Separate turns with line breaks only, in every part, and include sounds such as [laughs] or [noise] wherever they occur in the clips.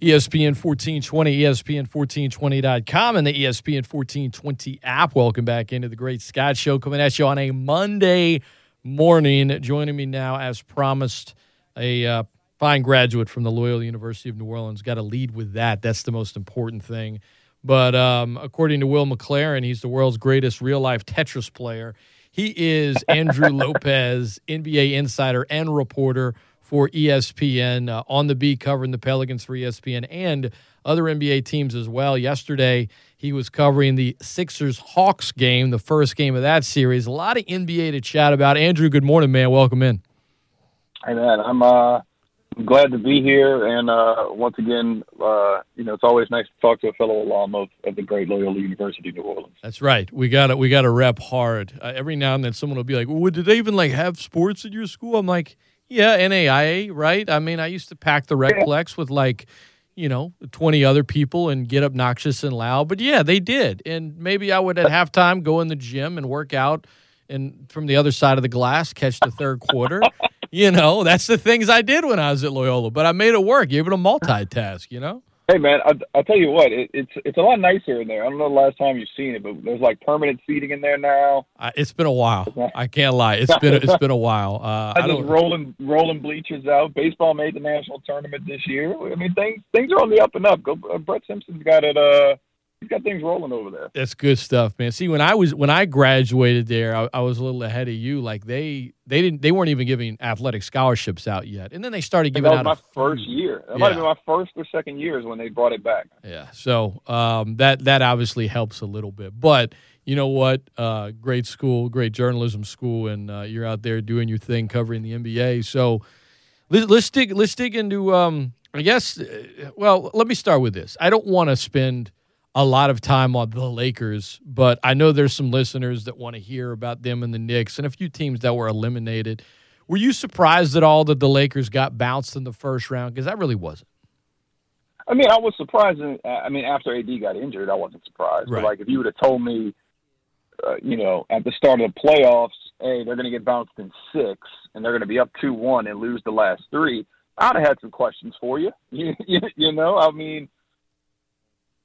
ESPN 1420, ESPN1420.com, and the ESPN 1420 app. Welcome back into the Great Scott Show, coming at you on a Monday morning. Joining me now, as promised, a uh, fine graduate from the Loyola University of New Orleans. Got to lead with that. That's the most important thing. But um, according to Will McLaren, he's the world's greatest real life Tetris player. He is Andrew [laughs] Lopez, NBA insider and reporter for ESPN uh, on the beat covering the Pelicans for ESPN and other NBA teams as well. Yesterday, he was covering the Sixers Hawks game, the first game of that series. A lot of NBA to chat about. Andrew, good morning, man. Welcome in.
Hey, man. I'm uh, glad to be here. And uh, once again, uh, you know, it's always nice to talk to a fellow alum of, of the great Loyola University, New Orleans.
That's right. We got to we got to rep hard. Uh, every now and then, someone will be like, well, "Did they even like have sports at your school?" I'm like yeah, NAIA, right? I mean, I used to pack the Recplex with like, you know, 20 other people and get obnoxious and loud. But yeah, they did. And maybe I would at halftime go in the gym and work out and from the other side of the glass catch the third quarter. [laughs] you know, that's the things I did when I was at Loyola. But I made it work, able to multitask, you know?
Hey man, I, I'll tell you what, it, it's it's a lot nicer in there. I don't know the last time you've seen it, but there's like permanent seating in there now.
Uh, it's been a while. [laughs] I can't lie. It's been it's been a while. Uh, [laughs]
I, I just rolling rolling bleachers out. Baseball made the national tournament this year. I mean, things things are on the up and up. Go, uh, Brett Simpson's got it. Uh, he's got things rolling over there.
That's good stuff, man. See, when I was when I graduated there, I, I, was a little ahead of you. Like they they didn't they weren't even giving athletic scholarships out yet, and then they started giving
that
out.
my first year. That yeah. might have been my first or second years when they brought it back.
Yeah, so um, that that obviously helps a little bit, but. You know what? Uh, great school, great journalism school, and uh, you're out there doing your thing, covering the NBA. So let's, let's dig let's dig into. Um, I guess. Uh, well, let me start with this. I don't want to spend a lot of time on the Lakers, but I know there's some listeners that want to hear about them and the Knicks and a few teams that were eliminated. Were you surprised at all that the Lakers got bounced in the first round? Because that really wasn't.
I mean, I was surprised. I mean, after AD got injured, I wasn't surprised. Right. But like, if you would have told me, uh, you know, at the start of the playoffs, hey, they're going to get bounced in six, and they're going to be up two one and lose the last three, I'd have had some questions for you. [laughs] you, you know, I mean,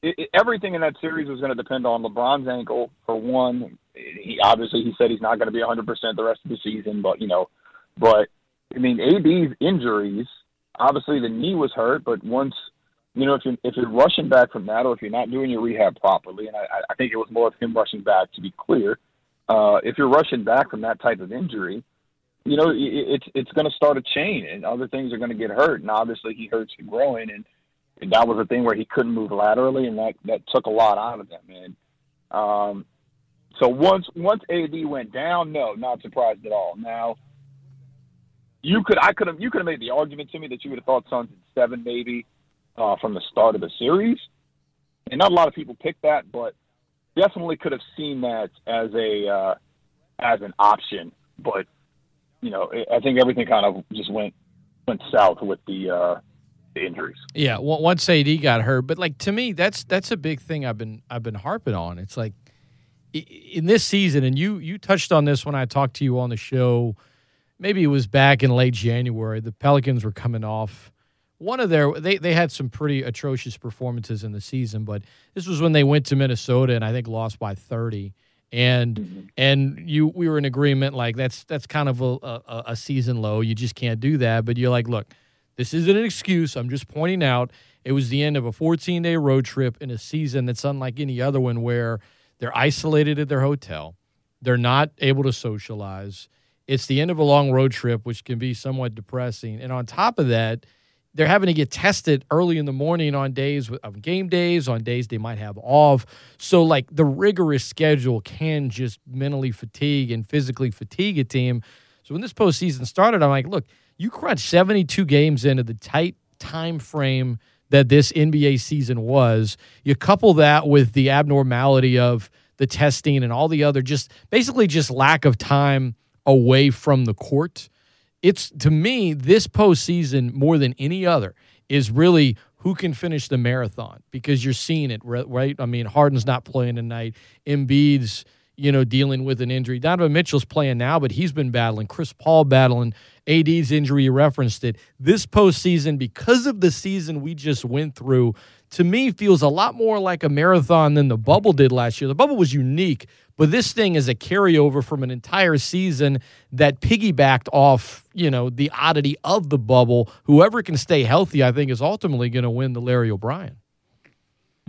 it, it, everything in that series was going to depend on LeBron's ankle for one. He obviously he said he's not going to be 100 percent the rest of the season, but you know, but I mean AD's injuries. Obviously the knee was hurt, but once you know if you're if you're rushing back from that, or if you're not doing your rehab properly, and I, I think it was more of him rushing back to be clear. Uh, if you're rushing back from that type of injury, you know it, it's it's going to start a chain, and other things are going to get hurt. And obviously he hurts the groin, and and that was a thing where he couldn't move laterally, and that that took a lot out of him. And um, so once once AD went down, no, not surprised at all. Now you could I could have you could have made the argument to me that you would have thought Suns in seven maybe uh, from the start of the series, and not a lot of people picked that, but definitely could have seen that as a uh, as an option. But you know, I think everything kind of just went went south with the uh, injuries.
Yeah, once AD got hurt, but like to me, that's that's a big thing I've been I've been harping on. It's like in this season, and you you touched on this when I talked to you on the show. Maybe it was back in late January. The Pelicans were coming off one of their they they had some pretty atrocious performances in the season, but this was when they went to Minnesota and I think lost by thirty. And mm-hmm. and you we were in agreement like that's that's kind of a, a, a season low. You just can't do that. But you're like, look, this isn't an excuse. I'm just pointing out it was the end of a 14 day road trip in a season that's unlike any other one where they're isolated at their hotel. They're not able to socialize. It's the end of a long road trip, which can be somewhat depressing. And on top of that, they're having to get tested early in the morning on days of game days, on days they might have off. So, like the rigorous schedule can just mentally fatigue and physically fatigue a team. So, when this postseason started, I'm like, look, you crunch 72 games into the tight time frame that this NBA season was. You couple that with the abnormality of the testing and all the other just basically just lack of time away from the court. It's to me this postseason more than any other is really who can finish the marathon because you're seeing it right. I mean, Harden's not playing tonight. Embiid's you know, dealing with an injury. Donovan Mitchell's playing now, but he's been battling. Chris Paul battling. AD's injury, you referenced it. This postseason, because of the season we just went through, to me feels a lot more like a marathon than the bubble did last year. The bubble was unique, but this thing is a carryover from an entire season that piggybacked off, you know, the oddity of the bubble. Whoever can stay healthy, I think, is ultimately going to win the Larry O'Brien.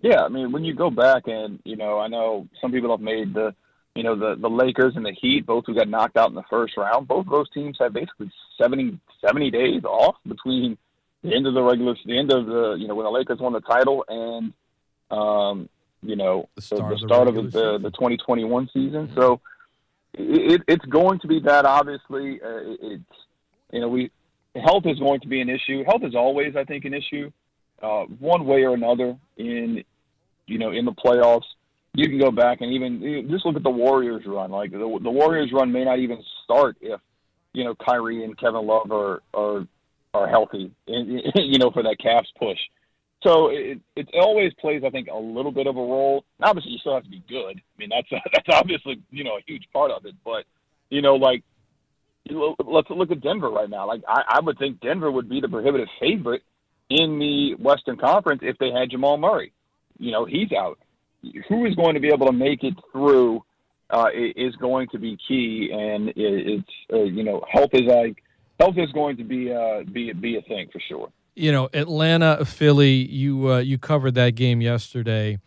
Yeah, I mean, when you go back and you know, I know some people have made the, you know, the the Lakers and the Heat, both who got knocked out in the first round. Both of those teams had basically 70, 70 days off between the end of the regular, the end of the, you know, when the Lakers won the title and, um, you know, the start, the, the start of, the, the, the 2021 season. Mm-hmm. So it, it's going to be that. Obviously, uh, it's you know, we health is going to be an issue. Health is always, I think, an issue, uh, one way or another in, you know, in the playoffs. You can go back and even eh, just look at the Warriors run. Like the, the Warriors run may not even start if, you know, Kyrie and Kevin Love are are are healthy, eh, eh, [laughs] you know, for that Cavs push. So it it always plays, I think, a little bit of a role. Obviously, you still have to be good. I mean, that's [laughs] that's obviously you know a huge part of it. But you know, like let's look at Denver right now. Like I, I would think Denver would be the prohibitive favorite in the Western Conference if they had Jamal Murray. You know, he's out. Who is going to be able to make it through uh, is going to be key, and it's uh, you know health is like health is going to be uh, be be a thing for sure.
You know, Atlanta, Philly. You uh, you covered that game yesterday.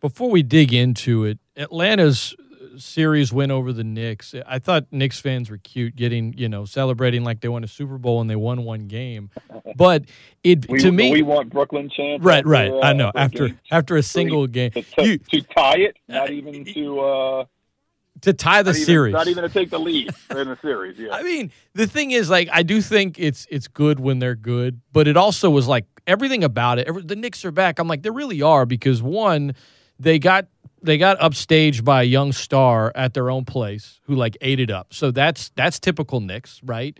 Before we dig into it, Atlanta's series win over the Knicks. I thought Knicks fans were cute, getting you know celebrating like they won a Super Bowl and they won one game. But it [laughs]
we,
to me,
we want Brooklyn chance.
Right, after, right. Uh, I know after after a single game
to, to, you, to tie it, not uh, even to. Uh,
to tie the
not
series.
Not even to take the lead [laughs] in the series. Yeah. I
mean, the thing is, like, I do think it's it's good when they're good, but it also was like everything about it. Every, the Knicks are back. I'm like, they really are because one, they got they got upstaged by a young star at their own place who like ate it up. So that's that's typical Knicks, right?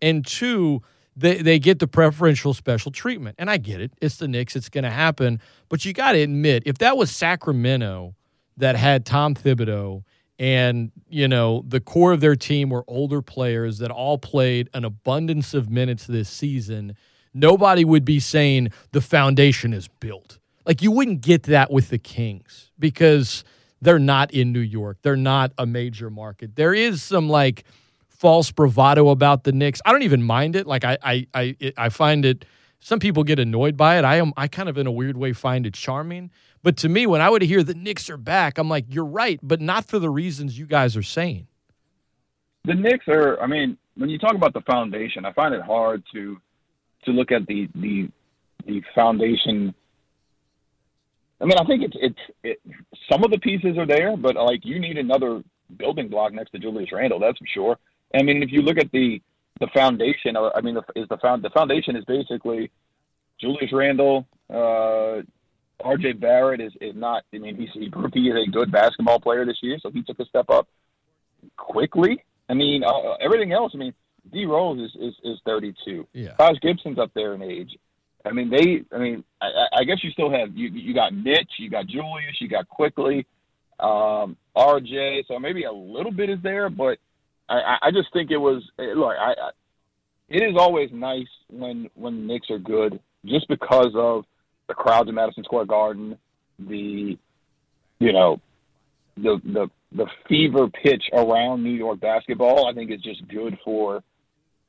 And two, they they get the preferential special treatment, and I get it. It's the Knicks. It's to happen. But you got to admit, if that was Sacramento that had Tom Thibodeau and you know the core of their team were older players that all played an abundance of minutes this season nobody would be saying the foundation is built like you wouldn't get that with the kings because they're not in new york they're not a major market there is some like false bravado about the Knicks. I don't even mind it. Like I I I, I find it some people get annoyed by it. I am I kind of in a weird way find it charming. But to me, when I would hear the Knicks are back, I'm like, you're right, but not for the reasons you guys are saying.
The Knicks are. I mean, when you talk about the foundation, I find it hard to to look at the the the foundation. I mean, I think it's it's it, some of the pieces are there, but like you need another building block next to Julius Randle. That's for sure. I mean, if you look at the the foundation, I mean, is the found the foundation is basically Julius Randle, uh, RJ Barrett is, is not. I mean, he's he, he is a good basketball player this year, so he took a step up quickly. I mean, uh, everything else. I mean, D Rose is, is is 32.
Yeah.
Taj Gibson's up there in age. I mean, they. I mean, I, I guess you still have you. You got Mitch, you got Julius, you got Quickley, um, RJ. So maybe a little bit is there, but I, I just think it was. Look, I, I it is always nice when when the Knicks are good, just because of the crowds in Madison Square Garden, the you know the the the fever pitch around New York basketball. I think is just good for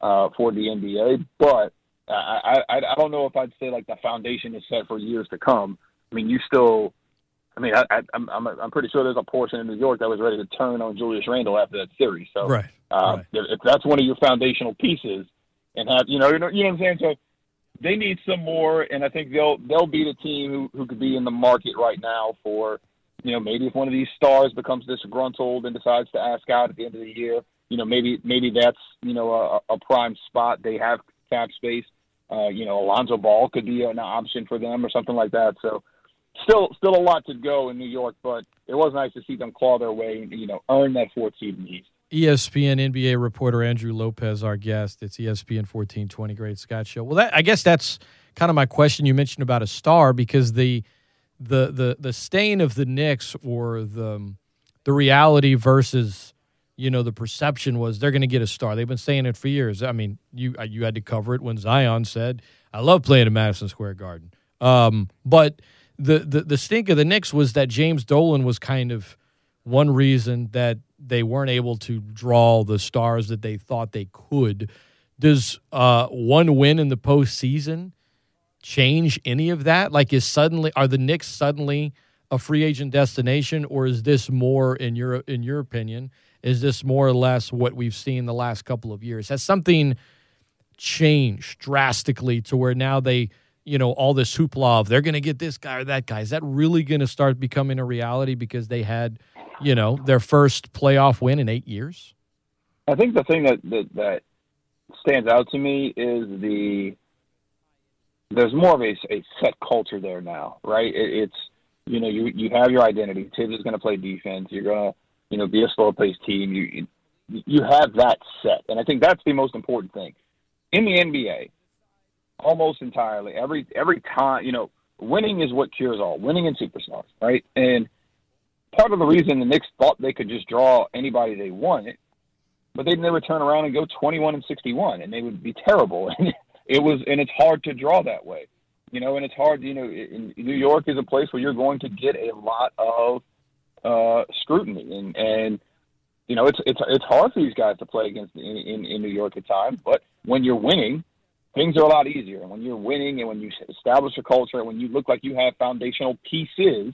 uh, for the NBA. But I, I I don't know if I'd say like the foundation is set for years to come. I mean, you still. I mean, I, I, I'm I'm I'm pretty sure there's a portion in New York that was ready to turn on Julius Randle after that series. So,
right,
uh, right. If, if that's one of your foundational pieces, and have you know you know you know what I'm saying. So they need some more, and I think they'll they'll be the team who who could be in the market right now for you know maybe if one of these stars becomes disgruntled and decides to ask out at the end of the year, you know maybe maybe that's you know a, a prime spot. They have cap space. Uh, you know Alonzo Ball could be an option for them or something like that. So still still a lot to go in New York, but it was nice to see them claw their way and you know earn that fourth seed in the East.
ESPN NBA reporter Andrew Lopez, our guest. It's ESPN 1420 Great Scott Show. Well, that, I guess that's kind of my question. You mentioned about a star because the the the the stain of the Knicks or the the reality versus you know the perception was they're going to get a star. They've been saying it for years. I mean, you you had to cover it when Zion said, "I love playing in Madison Square Garden." Um, but the, the the stink of the Knicks was that James Dolan was kind of one reason that they weren't able to draw the stars that they thought they could. Does uh, one win in the postseason change any of that? Like, is suddenly are the Knicks suddenly a free agent destination, or is this more in your in your opinion? Is this more or less what we've seen the last couple of years? Has something changed drastically to where now they, you know, all this hoopla of they're going to get this guy or that guy? Is that really going to start becoming a reality because they had – you know, their first playoff win in eight years?
I think the thing that, that, that stands out to me is the there's more of a, a set culture there now, right? It, it's you know you you have your identity. Thibs is going to play defense. You're going to you know be a slow paced team. You you have that set, and I think that's the most important thing in the NBA. Almost entirely, every every time you know, winning is what cures all. Winning in superstars, right? And part of the reason the Knicks thought they could just draw anybody they wanted, but they'd never turn around and go 21 and 61, and they would be terrible. [laughs] And it was, and it's hard to draw that way, you know. And it's hard, you know. New York is a place where you're going to get a lot of uh, scrutiny, and and you know it's it's it's hard for these guys to play against in, in, in New York at times. But when you're winning, things are a lot easier. And when you're winning, and when you establish a culture, and when you look like you have foundational pieces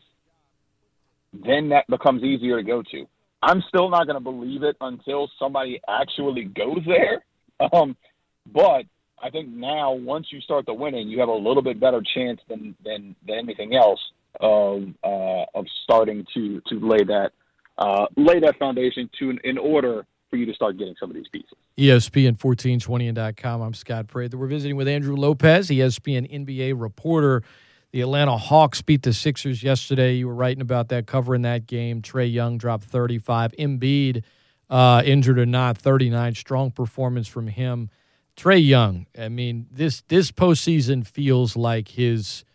then that becomes easier to go to. I'm still not going to believe it until somebody actually goes there. [laughs] Um, but I think now, once you start the winning, you have a little bit better chance than than, than anything else of uh, of starting to to lay that uh, lay that foundation to in order for you to start getting some of these pieces.
ESPN 1420.com. I'm Scott Prather. We're visiting with Andrew Lopez, ESPN NBA reporter. The Atlanta Hawks beat the Sixers yesterday. You were writing about that, covering that game. Trae Young dropped 35. Embiid, uh, injured or not, 39. Strong performance from him. Trae Young, I mean, this this postseason feels like his.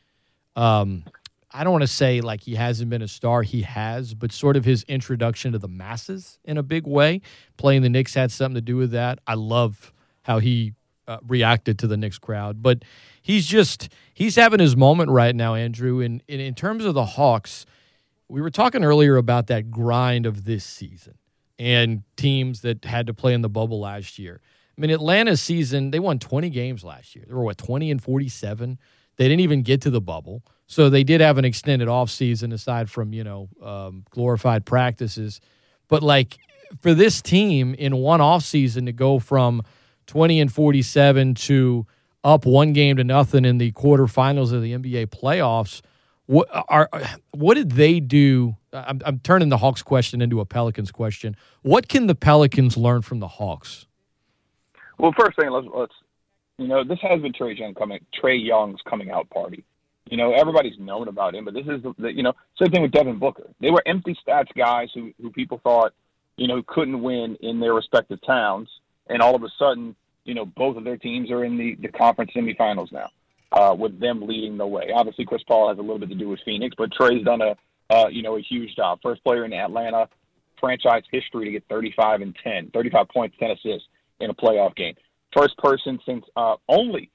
Um, I don't want to say like he hasn't been a star. He has, but sort of his introduction to the masses in a big way. Playing the Knicks had something to do with that. I love how he uh, reacted to the Knicks crowd, but he's just he's having his moment right now, Andrew. And, and in terms of the Hawks, we were talking earlier about that grind of this season and teams that had to play in the bubble last year. I mean, Atlanta's season, they won 20 games last year. They were, what, 20 and 47? They didn't even get to the bubble. So they did have an extended offseason aside from, you know, um, glorified practices. But, like, for this team in one offseason to go from 20 and 47 to up one game to nothing in the quarterfinals of the NBA playoffs. What are what did they do? I'm, I'm turning the Hawks question into a Pelicans question. What can the Pelicans learn from the Hawks?
Well, first thing, let's, let's you know this has been Trae Young coming Trae Young's coming out party. You know everybody's known about him, but this is the, the you know same thing with Devin Booker. They were empty stats guys who who people thought you know couldn't win in their respective towns, and all of a sudden you know, both of their teams are in the, the conference semifinals now, uh, with them leading the way. Obviously, Chris Paul has a little bit to do with Phoenix, but Trae's done a, uh, you know, a huge job. First player in Atlanta franchise history to get 35 and 10, 35 points, 10 assists in a playoff game. First person since uh, only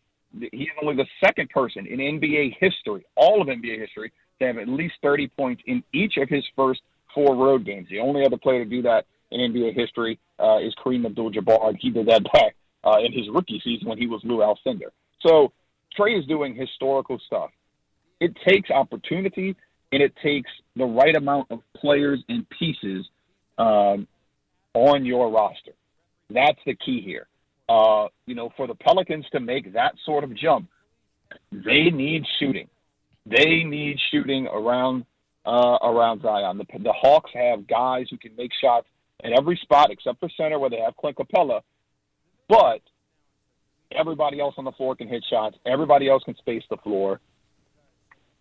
he's only the second person in NBA history, all of NBA history, to have at least 30 points in each of his first four road games. The only other player to do that in NBA history uh, is Kareem Abdul-Jabbar. He did that back uh, in his rookie season when he was Lou Alcindor. So Trae is doing historical stuff. It takes opportunity and it takes the right amount of players and pieces um, on your roster. That's the key here. Uh, you know, for the Pelicans to make that sort of jump, they need shooting. They need shooting around uh, around Zion. The, the Hawks have guys who can make shots at every spot except for center, where they have Clint Capela, but everybody else on the floor can hit shots. Everybody else can space the floor.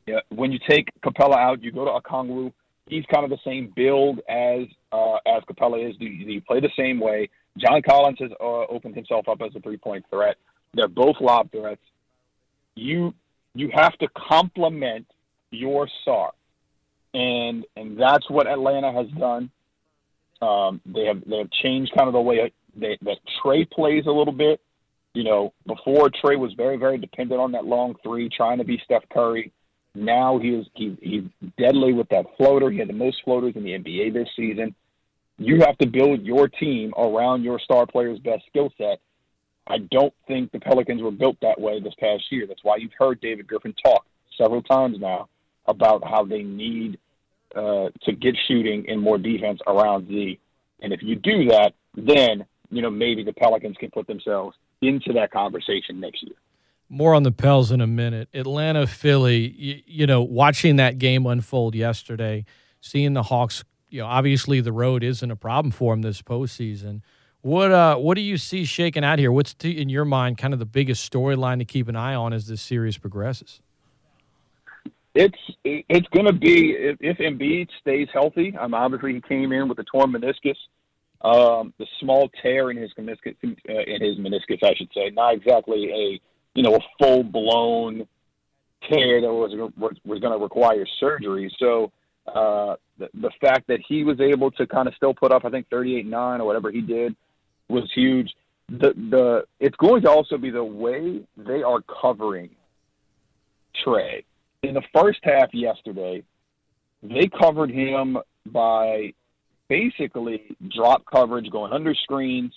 Yeah, when you take Capela out, you go to Okongwu. He's kind of the same build as uh, as Capela is. Do you, do you play the same way? John Collins has uh, opened himself up as a three point threat. They're both lob threats. You you have to complement your star, and and that's what Atlanta has done. Um, they have they have changed kind of the way they, that Trae plays a little bit. You know, before Trae was very very dependent on that long three, trying to be Steph Curry. Now he is he, he's deadly with that floater. He had the most floaters in the NBA this season. You have to build your team around your star player's best skill set. I don't think the Pelicans were built that way this past year. That's why you've heard David Griffin talk several times now about how they need uh, to get shooting and more defense around Z. And if you do that, then you know maybe the Pelicans can put themselves into that conversation next year.
More on the Pels in a minute. Atlanta, Philly. You, you know, watching that game unfold yesterday, seeing the Hawks. You know, obviously the road isn't a problem for him this postseason. What uh, what do you see shaking out here? What's to, in your mind kind of the biggest storyline to keep an eye on as this series progresses?
It's it's going to be if, if Embiid stays healthy. Um, obviously he came in with a torn meniscus, um, the small tear in his meniscus, uh, in his meniscus, I should say, not exactly a you know a full blown tear that was was, was going to require surgery. So uh, the, the fact that he was able to kind of still put up, I think, 38-9 or whatever he did, was huge. The the it's going to also be the way they are covering Trae. In the first half yesterday, they covered him by basically drop coverage, going under screens,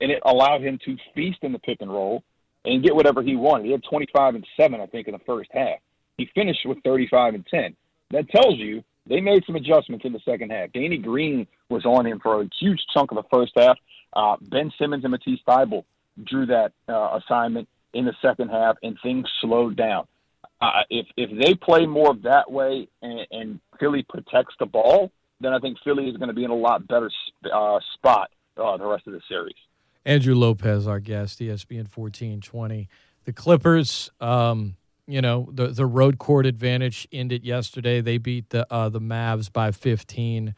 and it allowed him to feast in the pick and roll and get whatever he wanted. He had 25 and 7, I think, in the first half. He finished with 35 and 10. That tells you they made some adjustments in the second half. Danny Green was on him for a huge chunk of the first half. Uh, ben Simmons and Matisse Thybulle drew that uh, assignment in the second half, and things slowed down. Uh, if if they play more of that way and, and Philly protects the ball, then I think Philly is going to be in a lot better uh, spot uh, the rest of the series.
Andrew Lopez, our guest, ESPN fourteen twenty. The Clippers, um, you know, the the road court advantage ended yesterday. They beat the uh, the Mavs by fifteen.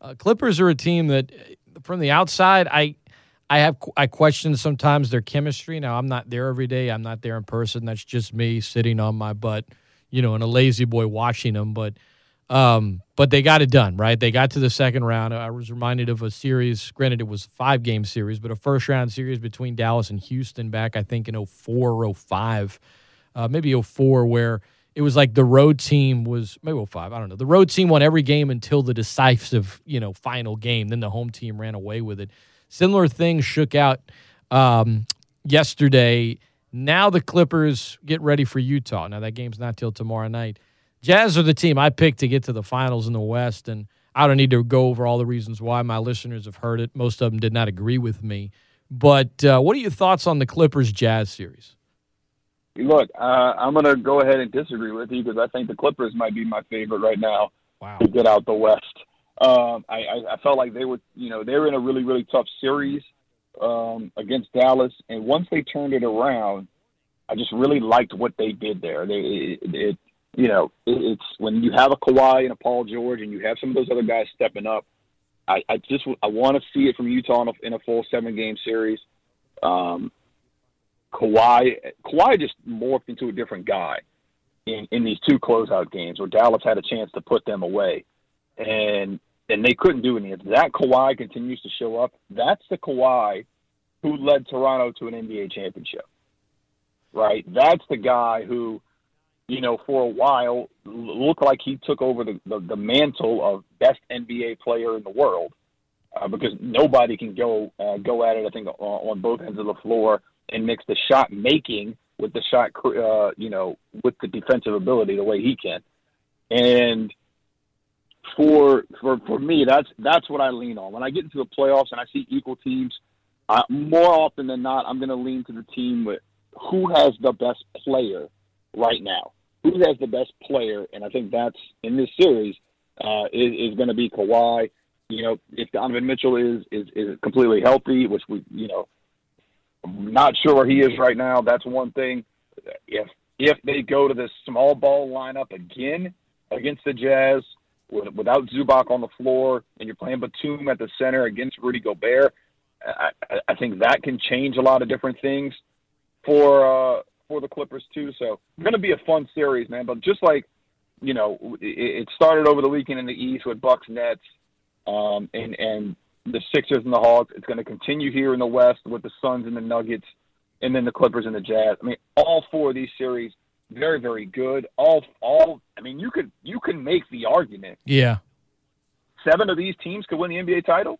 Uh, Clippers are a team that, from the outside, I I have I question sometimes their chemistry. Now I'm not there every day. I'm not there in person. That's just me sitting on my butt, you know, and a lazy boy watching them. But um, but they got it done, right? They got to the second round. I was reminded of a series. Granted, it was five game series, but a first round series between Dallas and Houston back, I think, in 04 or 05, uh, maybe 04, where it was like the road team was maybe 05, I don't know. The road team won every game until the decisive, you know, final game. Then the home team ran away with it. Similar things shook out um, yesterday. Now the Clippers get ready for Utah. Now that game's not till tomorrow night. Jazz are the team I picked to get to the finals in the West, and I don't need to go over all the reasons why. My listeners have heard it. Most of them did not agree with me. But uh, what are your thoughts on the Clippers Jazz series?
Look, uh, I'm going to go ahead and disagree with you because I think the Clippers might be my favorite right now
wow.
to get out the West. Um, I, I, I felt like they were, you know, they were in a really, really tough series um, against Dallas, and once they turned it around, I just really liked what they did there. They, it, it you know, it, it's when you have a Kawhi and a Paul George, and you have some of those other guys stepping up. I, I just I want to see it from Utah in a, in a full seven game series. Um, Kawhi, Kawhi just morphed into a different guy in, in these two closeout games where Dallas had a chance to put them away, and and they couldn't do anything. That Kawhi continues to show up, that's the Kawhi who led Toronto to an NBA championship. Right? That's the guy who, you know, for a while looked like he took over the, the, the mantle of best NBA player in the world. Uh, because nobody can go uh, go at it. I think on, on both ends of the floor and mix the shot making with the shot, uh, you know, with the defensive ability the way he can. And for for for me, that's that's what I lean on when I get into the playoffs and I see equal teams. Uh, more often than not, I'm going to lean to the team with who has the best player right now. Who has the best player, and I think that's in this series uh, is, is going to be Kawhi. You know, if Donovan Mitchell is, is is completely healthy, which we you know, not sure where he is right now. That's one thing. If if they go to this small ball lineup again against the Jazz, with, without Zubac on the floor and you're playing Batum at the center against Rudy Gobert, I, I think that can change a lot of different things for uh, for the Clippers too. So it's going to be a fun series, man. But just like you know, it, it started over the weekend in the East with Bucks Nets, um, and and the Sixers and the Hawks. It's going to continue here in the West with the Suns and the Nuggets, and then the Clippers and the Jazz. I mean, all four of these series very, very good. All, all. I mean, you could you can make the argument.
Yeah.
Seven of these teams could win the NBA title.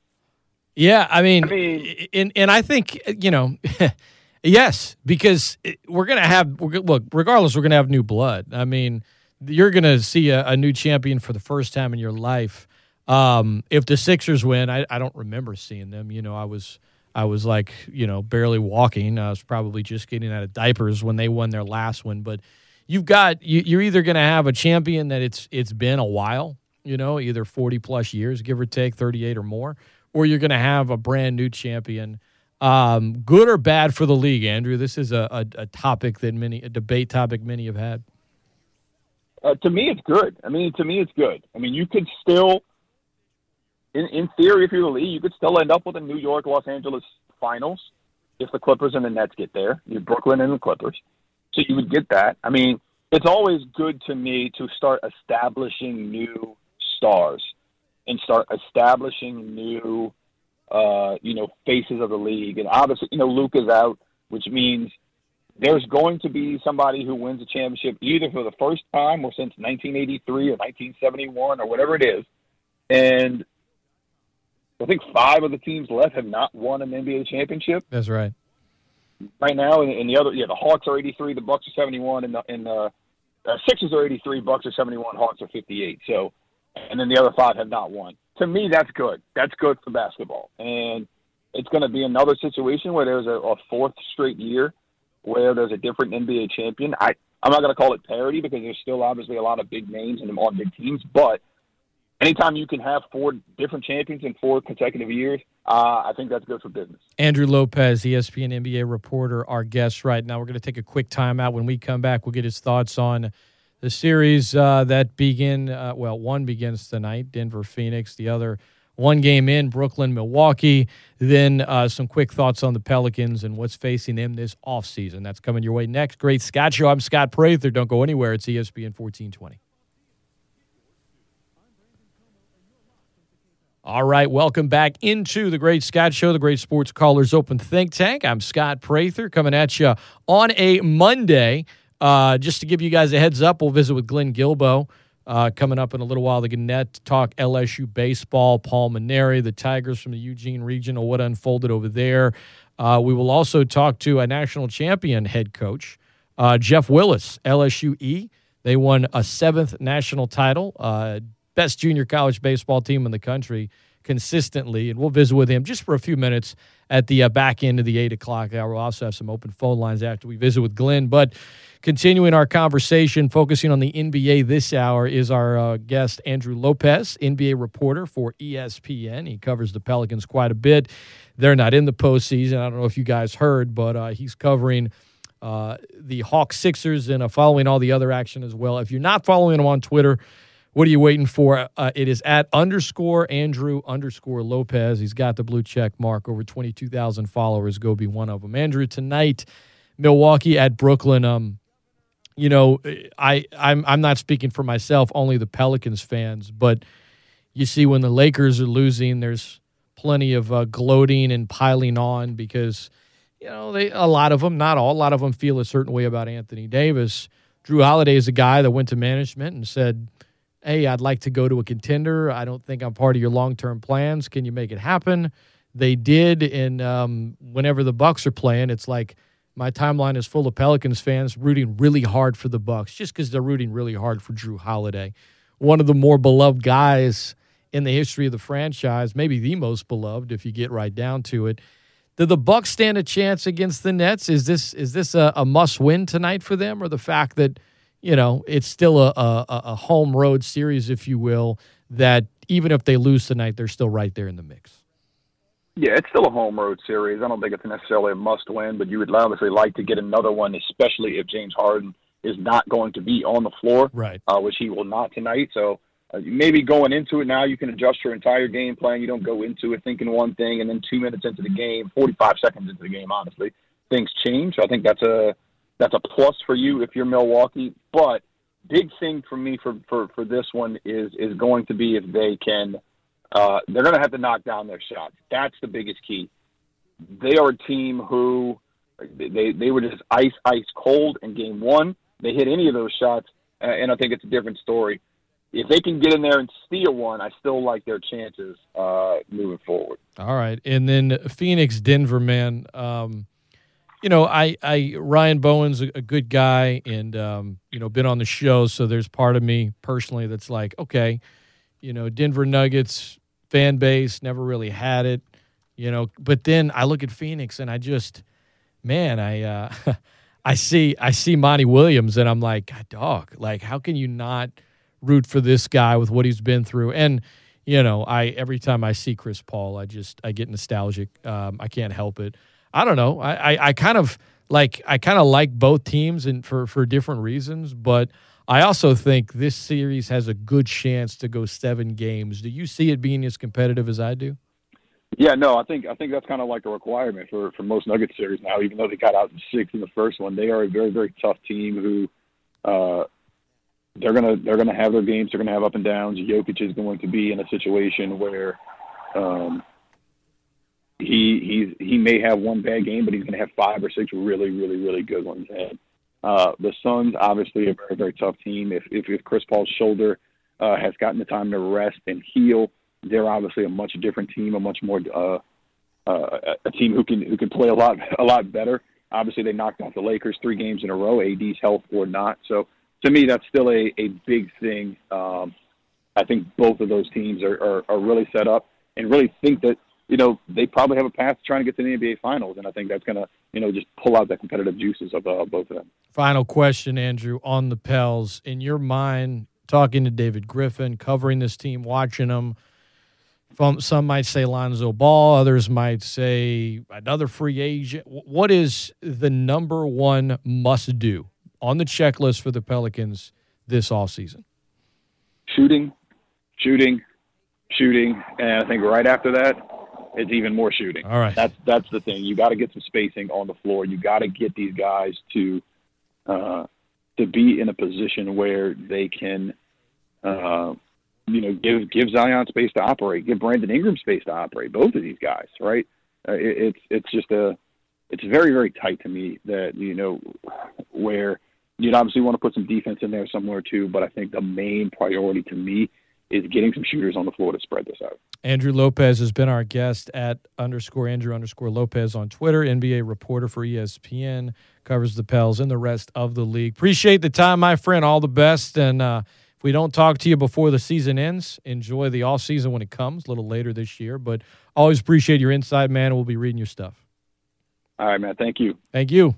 Yeah, I mean, I mean, and and I think you know, [laughs] yes, because we're gonna have we're, look. Regardless, we're gonna have new blood. I mean, you're gonna see a, a new champion for the first time in your life. Um, if the Sixers win, I, I don't remember seeing them. You know, I was I was like, you know, barely walking. I was probably just getting out of diapers when they won their last one. But you've got you, you're either going to have a champion that it's it's been a while, you know, either 40 plus years, give or take 38 or more, or you're going to have a brand new champion. Um, good or bad for the league, Andrew? This is a, a, a topic that many a debate topic many have had.
Uh, to me, it's good. I mean, to me, it's good. I mean, you could still in, in theory, if you're the league, you could still end up with a New York Los Angeles finals if the Clippers and the Nets get there. You Brooklyn and the Clippers, so you would get that. I mean, it's always good to me to start establishing new stars and start establishing new, uh, you know, faces of the league. And obviously, you know, Luke is out, which means there's going to be somebody who wins a championship either for the first time or since 1983 or 1971 or whatever it is. And I think five of the teams left have not won an NBA championship.
That's right.
Right now, and, and the other, yeah, the Hawks are 83, the Bucks are 71, and the, and the uh, Sixers are 83, Bucks are 71, Hawks are 58. So, and then the other five have not won. To me, that's good. That's good for basketball, and it's going to be another situation where there's a, a fourth straight year where there's a different NBA champion. I I'm not going to call it parity because there's still obviously a lot of big names and on big teams, but anytime you can have four different champions in four consecutive years, uh, I think that's good for business.
Andrew Lopez, ESPN NBA reporter, our guest right now. We're going to take a quick timeout. When we come back, we'll get his thoughts on the series uh, that begin. Uh, well, one begins tonight, Denver, Phoenix. The other, one game in Brooklyn, Milwaukee. Then uh, some quick thoughts on the Pelicans and what's facing them this offseason. That's coming your way next. Great Scott Show. I'm Scott Prather. Don't go anywhere. It's ESPN 1420. All right, welcome back into the Great Scott Show, the Great Sports Callers Open Think Tank. I'm Scott Prather coming at you on a Monday. Uh, just to give you guys a heads up, we'll visit with Glenn Guilbeau uh, coming up in a little while. The Gannett talk LSU baseball, Paul Mainieri, the Tigers from the Eugene Regional, what unfolded over there. Uh, we will also talk to a national champion head coach, uh, Jeff Willis, LSU E. They won a seventh national title. Best junior college baseball team in the country consistently. And we'll visit with him just for a few minutes at the uh, back end of the 8 o'clock hour. We'll also have some open phone lines after we visit with Glenn. But continuing our conversation, focusing on the NBA this hour, is our uh, guest, Andrew Lopez, NBA reporter for ESPN. He covers the Pelicans quite a bit. They're not in the postseason. I don't know if you guys heard, but uh, he's covering. Uh, the Hawks Sixers and uh, following all the other action as well. If you're not following him on Twitter, what are you waiting for? Uh, it is at underscore Andrew underscore Lopez. He's got the blue check mark. Over 22,000 followers. Go be one of them. Andrew, tonight, Milwaukee at Brooklyn. Um, you know, I I'm I'm not speaking for myself, only the Pelicans fans, but you see when the Lakers are losing, there's plenty of uh, gloating and piling on because you know they a lot of them, not all, a lot of them feel a certain way about Anthony Davis. Jrue Holiday is a guy that went to management and said, hey, I'd like to go to a contender. I don't think I'm part of your long term plans. Can you make it happen? They did, and um, whenever the Bucks are playing, it's like my timeline is full of Pelicans fans rooting really hard for the Bucks, just because they're rooting really hard for Jrue Holiday, one of the more beloved guys in the history of the franchise, maybe the most beloved if you get right down to it. Do the Bucks stand a chance against the Nets? Is this is this a, a must win tonight for them, or the fact that you know, it's still a, a, a home road series, if you will, that even if they lose tonight, they're still right there in the mix.
Yeah, it's still a home road series. I don't think it's necessarily a must win, but you would obviously like to get another one, especially if James Harden is not going to be on the floor,
right?
Uh, which he will not tonight. So uh, maybe going into it now, you can adjust your entire game plan. You don't go into it thinking one thing, and then two minutes into the game, 45 seconds into the game, honestly, things change. I think that's a that's a plus for you if you're Milwaukee. But big thing for me for, for, for this one is is going to be if they can Uh, they're going to have to knock down their shots. That's the biggest key. They are a team who they they were just ice ice cold in game one. They hit any of those shots, and I think it's a different story. If they can get in there and steal one, I still like their chances uh, moving forward.
All right, and then Phoenix, Denver, man. Um, you know, I, I Ryan Bowen's a, a good guy, and um, you know, been on the show. So there's part of me personally that's like, okay, you know, Denver Nuggets fan base never really had it, you know. But then I look at Phoenix, and I just, man, I uh, [laughs] I see I see Monty Williams, and I'm like, dog, like how can you not root for this guy with what he's been through? And you know, I every time I see Chris Paul, I just I get nostalgic. Um, I can't help it. I don't know. I, I, I kind of like I kind of like both teams and for for different reasons, but I also think this series has a good chance to go seven games. Do you see it being as competitive as I do?
Yeah, no, I think I think that's kind of like a requirement for for most Nuggets series now. Even though they got out in six in the first one, they are a very very tough team who uh, they're gonna they're gonna have their games. They're gonna have up and downs. Jokic is going to be in a situation where um, he he's he may have one bad game, but he's going to have five or six really really really good ones. And uh, the Suns obviously a very very tough team. If if, if Chris Paul's shoulder uh, has gotten the time to rest and heal, they're obviously a much different team, a much more uh, uh, a team who can who can play a lot a lot better. Obviously, they knocked off the Lakers three games in a row, AD's health or not. So to me, that's still a, a big thing. Um, I think both of those teams are, are, are really set up and really think that you know, they probably have a path to trying to get to the NBA Finals, and I think that's going to, you know, just pull out the competitive juices of uh, both of them.
Final question, Andrew, on the Pels. In your mind, talking to David Griffin, covering this team, watching them, From some might say Lonzo Ball, others might say another free agent. What is the number one must do on the checklist for the Pelicans this offseason?
Shooting, shooting, shooting, and I think right after that, it's even more shooting.
All right.
That's that's the thing. You got to get some spacing on the floor. You got to get these guys to uh, to be in a position where they can, uh, you know, give give Zion space to operate, give Brandon Ingram space to operate. Both of these guys, right? Uh, it, it's it's just a it's very very tight to me that you know where you'd obviously want to put some defense in there somewhere too, but I think the main priority to me is getting some shooters on the floor to spread this out.
Andrew Lopez has been our guest at underscore Andrew underscore Lopez on Twitter, NBA reporter for ESPN, covers the Pels and the rest of the league. Appreciate the time, my friend. All the best. And uh, if we don't talk to you before the season ends, enjoy the off season when it comes a little later this year. But always appreciate your insight, man. We'll be reading your stuff.
All right, man. Thank you.
Thank you.